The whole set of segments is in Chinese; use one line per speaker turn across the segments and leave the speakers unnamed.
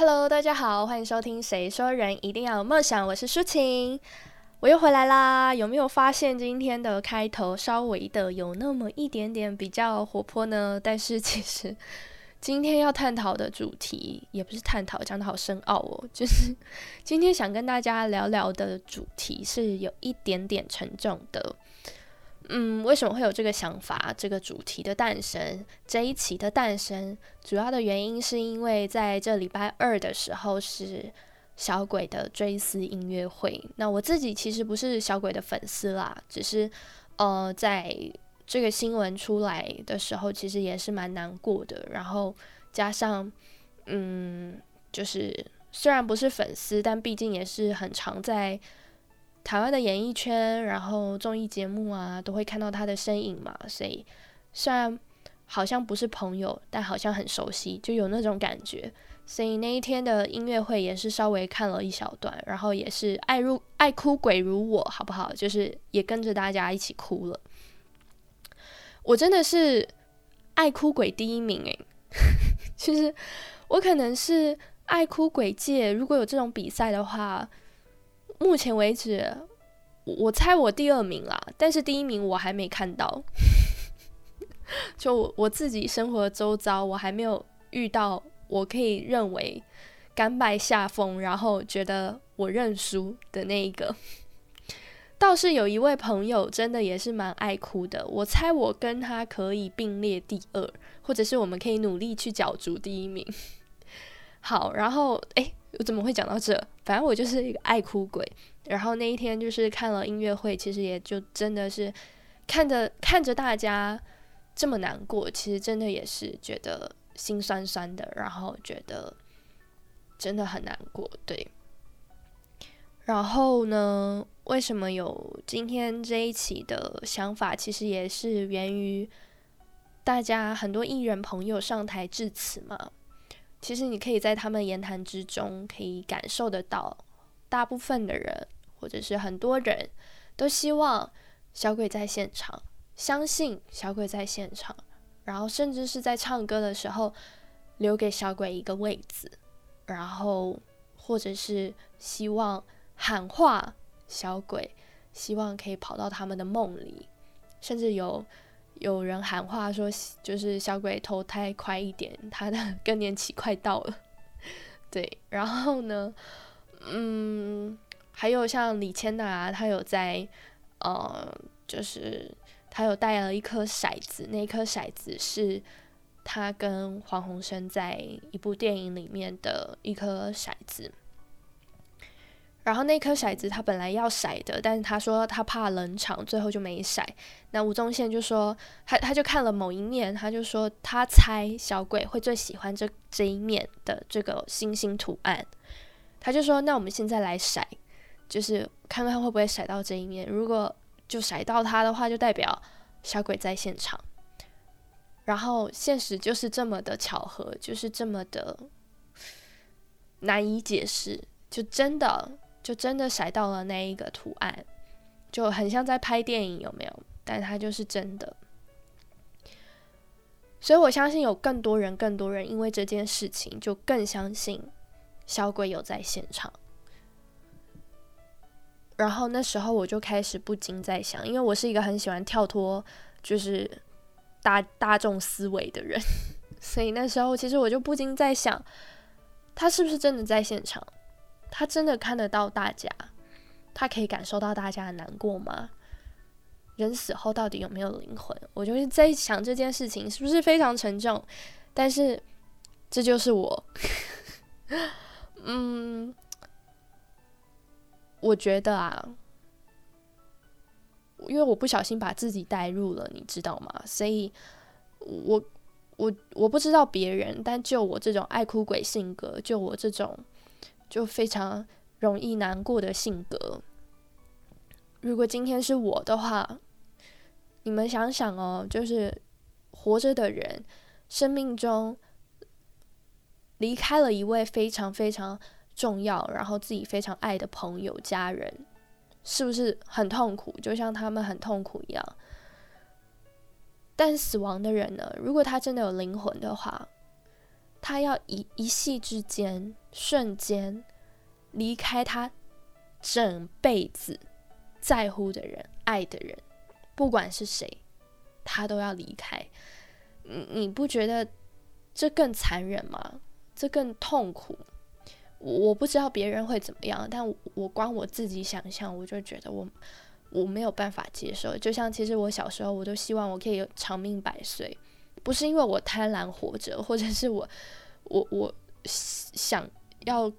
Hello，大家好，欢迎收听《谁说人一定要有梦想》，我是舒晴，我又回来啦。有没有发现今天的开头稍微的有那么一点点比较活泼呢？但是其实今天要探讨的主题也不是探讨，讲的好深奥哦。就是今天想跟大家聊聊的主题是有一点点沉重的。嗯，为什么会有这个想法？这个主题的诞生，这一期的诞生，主要的原因是因为在这礼拜二的时候是小鬼的追思音乐会。那我自己其实不是小鬼的粉丝啦，只是呃，在这个新闻出来的时候，其实也是蛮难过的。然后加上，嗯，就是虽然不是粉丝，但毕竟也是很常在。台湾的演艺圈，然后综艺节目啊，都会看到他的身影嘛，所以虽然好像不是朋友，但好像很熟悉，就有那种感觉。所以那一天的音乐会也是稍微看了一小段，然后也是爱如爱哭鬼如我，好不好？就是也跟着大家一起哭了。我真的是爱哭鬼第一名诶，其 实我可能是爱哭鬼界，如果有这种比赛的话。目前为止，我猜我第二名啦，但是第一名我还没看到。就我自己生活周遭，我还没有遇到我可以认为甘拜下风，然后觉得我认输的那一个。倒是有一位朋友，真的也是蛮爱哭的。我猜我跟他可以并列第二，或者是我们可以努力去角逐第一名。好，然后诶。我怎么会讲到这？反正我就是一个爱哭鬼。然后那一天就是看了音乐会，其实也就真的是看着看着大家这么难过，其实真的也是觉得心酸酸的，然后觉得真的很难过。对。然后呢，为什么有今天这一期的想法？其实也是源于大家很多艺人朋友上台致辞嘛。其实你可以在他们言谈之中，可以感受得到，大部分的人或者是很多人都希望小鬼在现场，相信小鬼在现场，然后甚至是在唱歌的时候留给小鬼一个位子，然后或者是希望喊话小鬼，希望可以跑到他们的梦里，甚至有。有人喊话说，就是小鬼投胎快一点，他的 更年期快到了。对，然后呢，嗯，还有像李千娜，她有在，呃，就是她有带了一颗骰子，那颗骰子是她跟黄鸿升在一部电影里面的一颗骰子。然后那颗骰子他本来要骰的，但是他说他怕冷场，最后就没骰。那吴宗宪就说他他就看了某一面，他就说他猜小鬼会最喜欢这这一面的这个星星图案。他就说那我们现在来骰，就是看看会不会骰到这一面。如果就骰到他的话，就代表小鬼在现场。然后现实就是这么的巧合，就是这么的难以解释，就真的。就真的甩到了那一个图案，就很像在拍电影，有没有？但它就是真的，所以我相信有更多人、更多人因为这件事情就更相信小鬼有在现场。然后那时候我就开始不禁在想，因为我是一个很喜欢跳脱就是大大众思维的人，所以那时候其实我就不禁在想，他是不是真的在现场？他真的看得到大家，他可以感受到大家的难过吗？人死后到底有没有灵魂？我就是在想这件事情是不是非常沉重？但是这就是我，嗯，我觉得啊，因为我不小心把自己带入了，你知道吗？所以，我我我不知道别人，但就我这种爱哭鬼性格，就我这种。就非常容易难过的性格。如果今天是我的话，你们想想哦，就是活着的人，生命中离开了一位非常非常重要，然后自己非常爱的朋友、家人，是不是很痛苦？就像他们很痛苦一样。但死亡的人呢？如果他真的有灵魂的话，他要一一夕之间、瞬间离开他整辈子在乎的人、爱的人，不管是谁，他都要离开。你你不觉得这更残忍吗？这更痛苦。我不知道别人会怎么样，但我光我自己想象，我就觉得我我没有办法接受。就像其实我小时候，我都希望我可以长命百岁，不是因为我贪婪活着，或者是我我我想要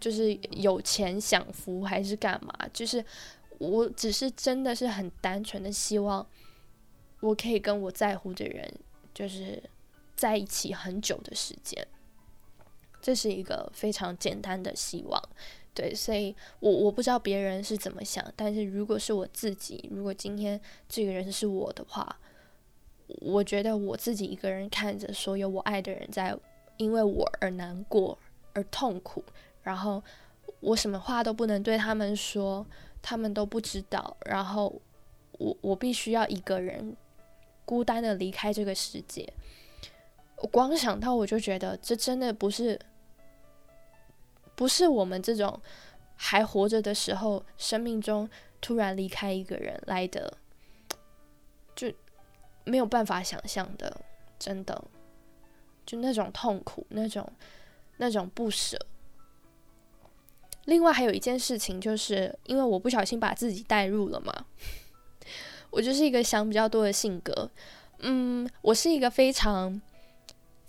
就是有钱享福还是干嘛，就是我只是真的是很单纯的希望我可以跟我在乎的人就是在一起很久的时间。这是一个非常简单的希望，对，所以我我不知道别人是怎么想，但是如果是我自己，如果今天这个人是我的话，我觉得我自己一个人看着所有我爱的人在因为我而难过而痛苦，然后我什么话都不能对他们说，他们都不知道，然后我我必须要一个人孤单的离开这个世界。我光想到我就觉得，这真的不是，不是我们这种还活着的时候，生命中突然离开一个人来的，没有办法想象的，真的，就那种痛苦，那种那种不舍。另外还有一件事情，就是因为我不小心把自己带入了嘛，我就是一个想比较多的性格，嗯，我是一个非常。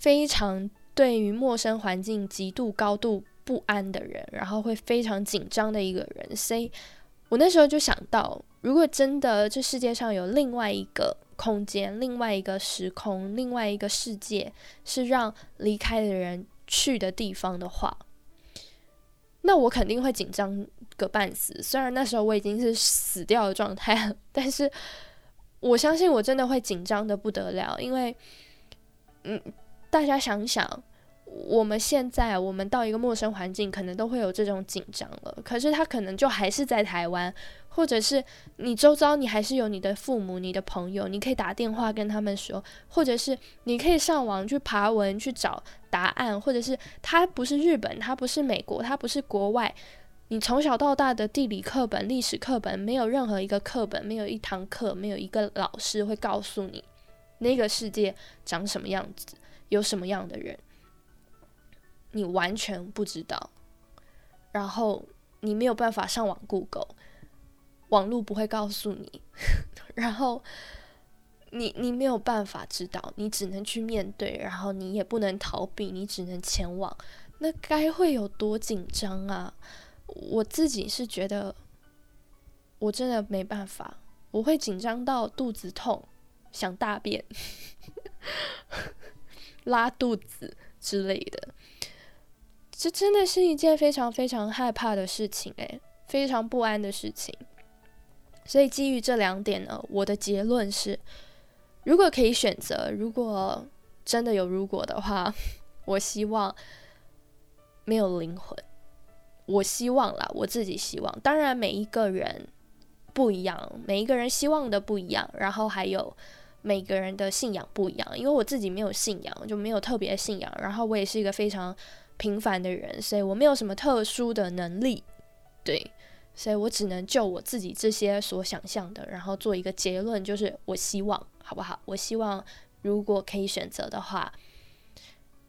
非常对于陌生环境极度高度不安的人，然后会非常紧张的一个人，所以我那时候就想到，如果真的这世界上有另外一个空间、另外一个时空、另外一个世界，是让离开的人去的地方的话，那我肯定会紧张个半死。虽然那时候我已经是死掉的状态了，但是我相信我真的会紧张的不得了，因为，嗯。大家想想，我们现在我们到一个陌生环境，可能都会有这种紧张了。可是他可能就还是在台湾，或者是你周遭你还是有你的父母、你的朋友，你可以打电话跟他们说，或者是你可以上网去爬文去找答案，或者是他不是日本，他不是美国，他不是国外。你从小到大的地理课本、历史课本，没有任何一个课本，没有一堂课，没有一个老师会告诉你那个世界长什么样子。有什么样的人，你完全不知道，然后你没有办法上网 Google，网络不会告诉你，然后你你没有办法知道，你只能去面对，然后你也不能逃避，你只能前往，那该会有多紧张啊！我自己是觉得，我真的没办法，我会紧张到肚子痛，想大便。拉肚子之类的，这真的是一件非常非常害怕的事情，诶，非常不安的事情。所以基于这两点呢，我的结论是：如果可以选择，如果真的有如果的话，我希望没有灵魂。我希望啦，我自己希望。当然，每一个人不一样，每一个人希望的不一样。然后还有。每个人的信仰不一样，因为我自己没有信仰，就没有特别的信仰。然后我也是一个非常平凡的人，所以我没有什么特殊的能力，对，所以我只能就我自己这些所想象的，然后做一个结论，就是我希望，好不好？我希望如果可以选择的话，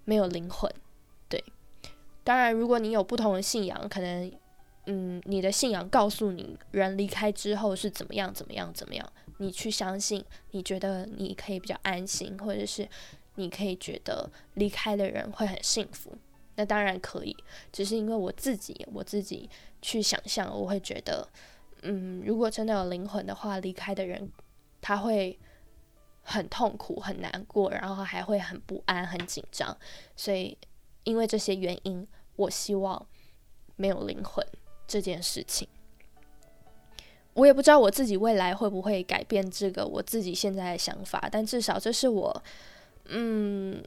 没有灵魂，对。当然，如果你有不同的信仰，可能，嗯，你的信仰告诉你，人离开之后是怎么样，怎么样，怎么样。你去相信，你觉得你可以比较安心，或者是你可以觉得离开的人会很幸福，那当然可以。只是因为我自己，我自己去想象，我会觉得，嗯，如果真的有灵魂的话，离开的人他会很痛苦、很难过，然后还会很不安、很紧张。所以，因为这些原因，我希望没有灵魂这件事情。我也不知道我自己未来会不会改变这个我自己现在的想法，但至少这是我，嗯，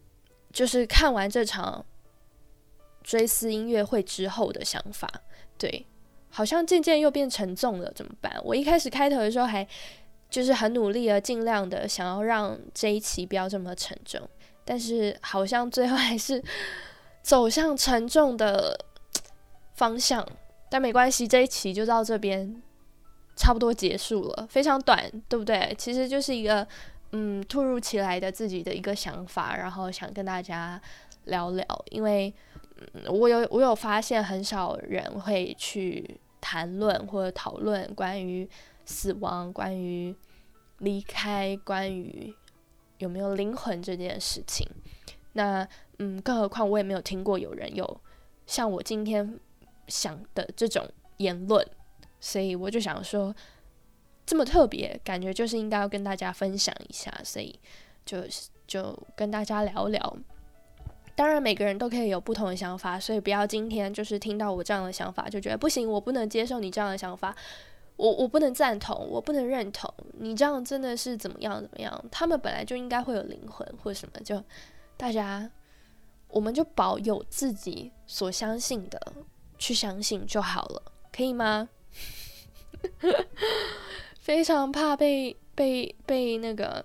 就是看完这场追思音乐会之后的想法。对，好像渐渐又变沉重了，怎么办？我一开始开头的时候还就是很努力而，尽量的想要让这一期不要这么沉重，但是好像最后还是走向沉重的方向。但没关系，这一期就到这边，差不多结束了，非常短，对不对？其实就是一个嗯突如其来的自己的一个想法，然后想跟大家聊聊，因为我有我有发现很少人会去谈论或者讨论关于死亡、关于离开、关于有没有灵魂这件事情。那嗯，更何况我也没有听过有人有像我今天。想的这种言论，所以我就想说，这么特别，感觉就是应该要跟大家分享一下，所以就就跟大家聊聊。当然，每个人都可以有不同的想法，所以不要今天就是听到我这样的想法就觉得不行，我不能接受你这样的想法，我我不能赞同，我不能认同你这样真的是怎么样怎么样？他们本来就应该会有灵魂或什么，就大家我们就保有自己所相信的。去相信就好了，可以吗？非常怕被被被那个。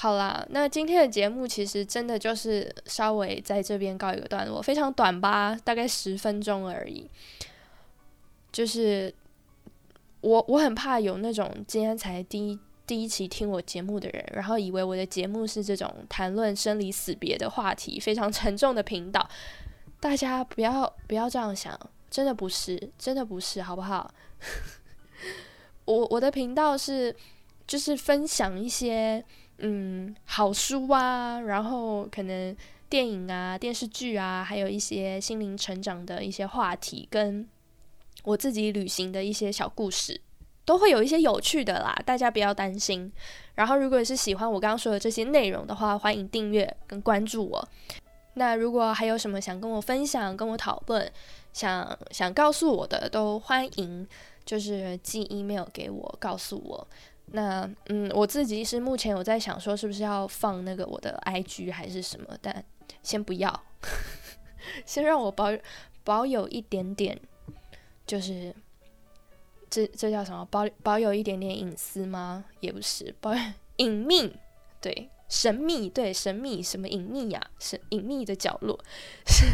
好啦，那今天的节目其实真的就是稍微在这边告一个段落，非常短吧，大概十分钟而已。就是我我很怕有那种今天才第一第一期听我节目的人，然后以为我的节目是这种谈论生离死别的话题，非常沉重的频道。大家不要不要这样想，真的不是，真的不是，好不好？我我的频道是就是分享一些嗯好书啊，然后可能电影啊、电视剧啊，还有一些心灵成长的一些话题，跟我自己旅行的一些小故事，都会有一些有趣的啦。大家不要担心。然后，如果是喜欢我刚刚说的这些内容的话，欢迎订阅跟关注我。那如果还有什么想跟我分享、跟我讨论、想想告诉我的，都欢迎，就是寄 email 给我，告诉我。那嗯，我自己是目前有在想说，是不是要放那个我的 IG 还是什么？但先不要，先让我保保有一点点，就是这这叫什么？保保有一点点隐私吗？也不是，保隐秘，对。神秘，对神秘，什么隐秘呀？是隐秘的角落，是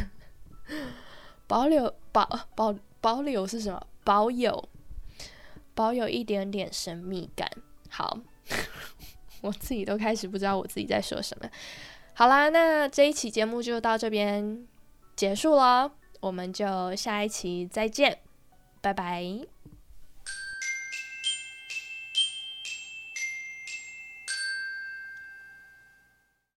保留保保保留是什么？保有保有一点点神秘感。好，我自己都开始不知道我自己在说什么。好啦，那这一期节目就到这边结束了，我们就下一期再见，拜拜。